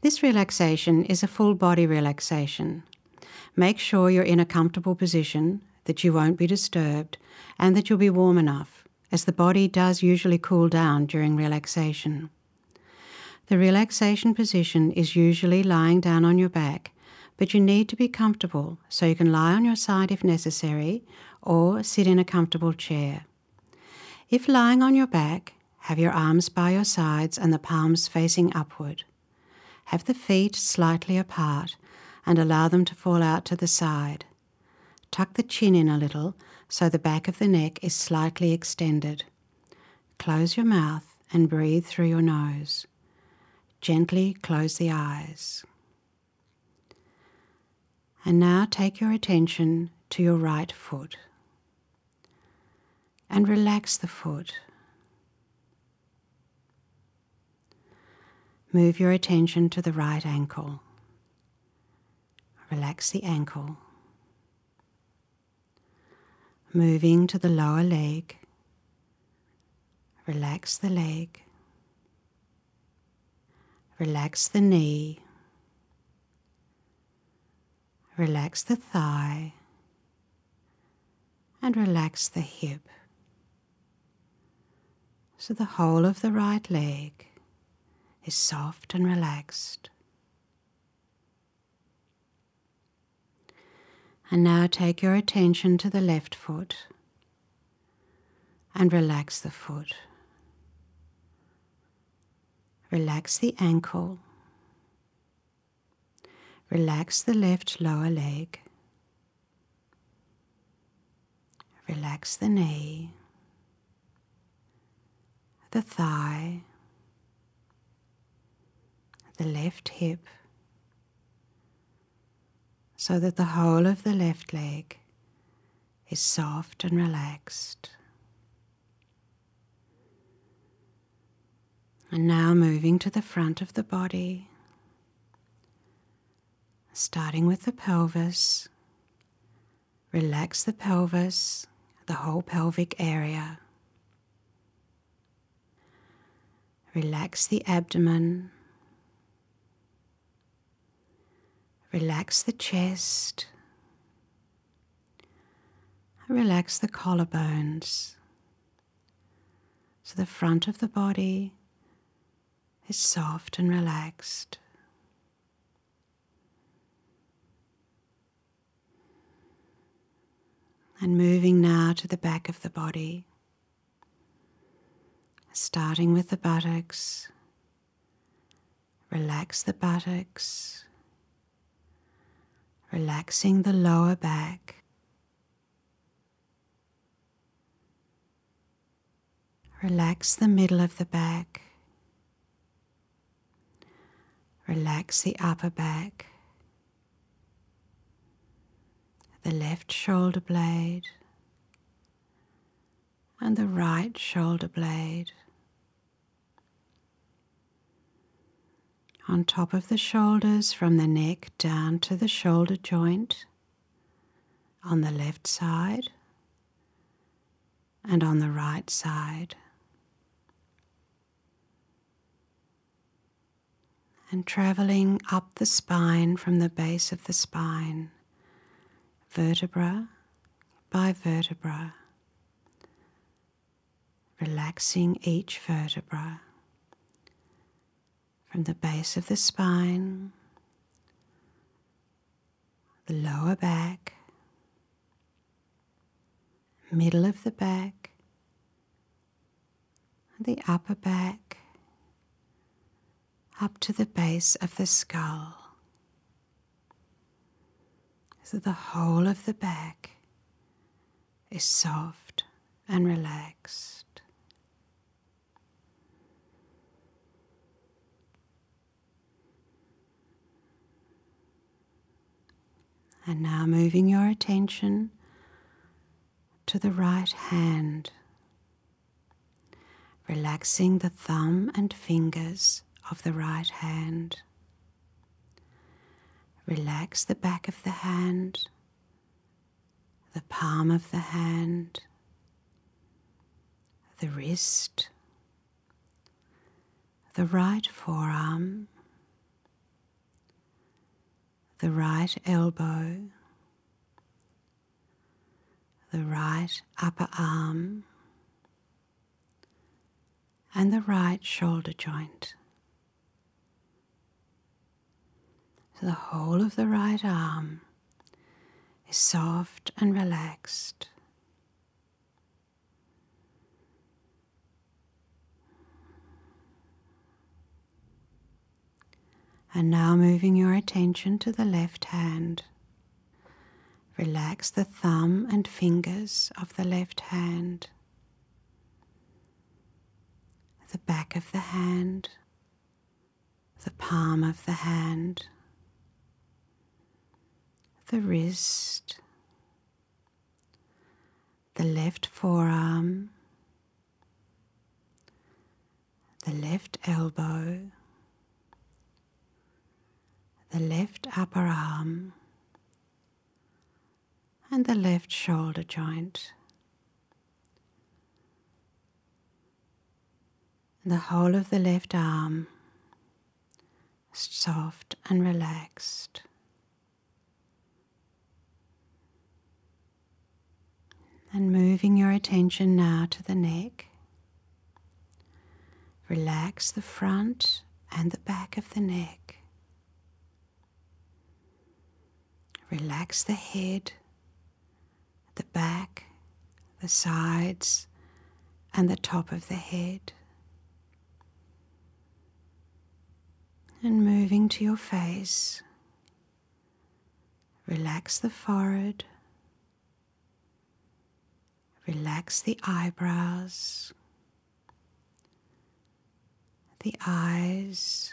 This relaxation is a full body relaxation. Make sure you're in a comfortable position, that you won't be disturbed, and that you'll be warm enough, as the body does usually cool down during relaxation. The relaxation position is usually lying down on your back, but you need to be comfortable so you can lie on your side if necessary or sit in a comfortable chair. If lying on your back, have your arms by your sides and the palms facing upward. Have the feet slightly apart and allow them to fall out to the side. Tuck the chin in a little so the back of the neck is slightly extended. Close your mouth and breathe through your nose. Gently close the eyes. And now take your attention to your right foot and relax the foot. Move your attention to the right ankle. Relax the ankle. Moving to the lower leg. Relax the leg. Relax the knee. Relax the thigh. And relax the hip. So the whole of the right leg is soft and relaxed. And now take your attention to the left foot and relax the foot. Relax the ankle. Relax the left lower leg. Relax the knee, the thigh, the left hip so that the whole of the left leg is soft and relaxed. And now moving to the front of the body, starting with the pelvis. Relax the pelvis, the whole pelvic area. Relax the abdomen Relax the chest. Relax the collarbones. So the front of the body is soft and relaxed. And moving now to the back of the body, starting with the buttocks. Relax the buttocks relaxing the lower back. Relax the middle of the back. Relax the upper back, the left shoulder blade, and the right shoulder blade. On top of the shoulders from the neck down to the shoulder joint on the left side and on the right side. And traveling up the spine from the base of the spine, vertebra by vertebra, relaxing each vertebra from the base of the spine, the lower back, middle of the back, the upper back, up to the base of the skull. So the whole of the back is soft and relaxed. And now moving your attention to the right hand, relaxing the thumb and fingers of the right hand. Relax the back of the hand, the palm of the hand, the wrist, the right forearm, the right elbow, the right upper arm, and the right shoulder joint. So the whole of the right arm is soft and relaxed. And now moving your attention to the left hand. Relax the thumb and fingers of the left hand, the back of the hand, the palm of the hand, the wrist, the left forearm, the left elbow, the left upper arm and the left shoulder joint. The whole of the left arm soft and relaxed. And moving your attention now to the neck. Relax the front and the back of the neck. Relax the head the back, the sides, and the top of the head. And moving to your face, relax the forehead, relax the eyebrows, the eyes,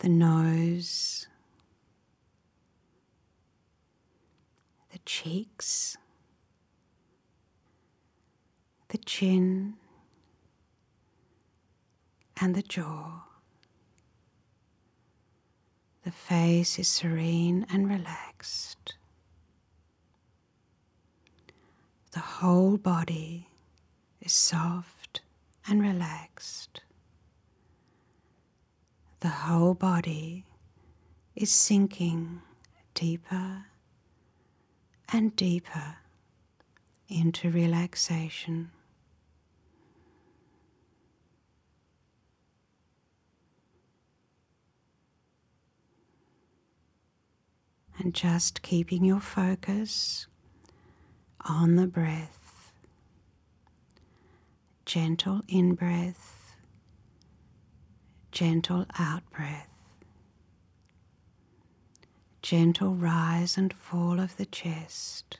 the nose the cheeks, the chin, and the jaw. The face is serene and relaxed. The whole body is soft and relaxed. The whole body is sinking deeper and deeper into relaxation. And just keeping your focus on the breath. Gentle in breath, gentle out breath gentle rise and fall of the chest.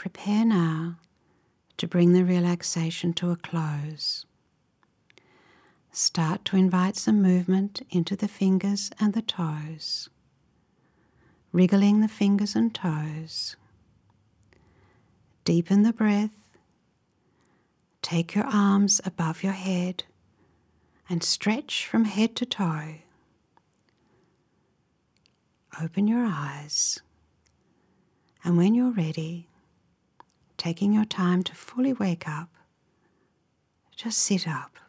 Prepare now to bring the relaxation to a close. Start to invite some movement into the fingers and the toes, wriggling the fingers and toes. Deepen the breath. Take your arms above your head and stretch from head to toe. Open your eyes, and when you're ready, taking your time to fully wake up, just sit up.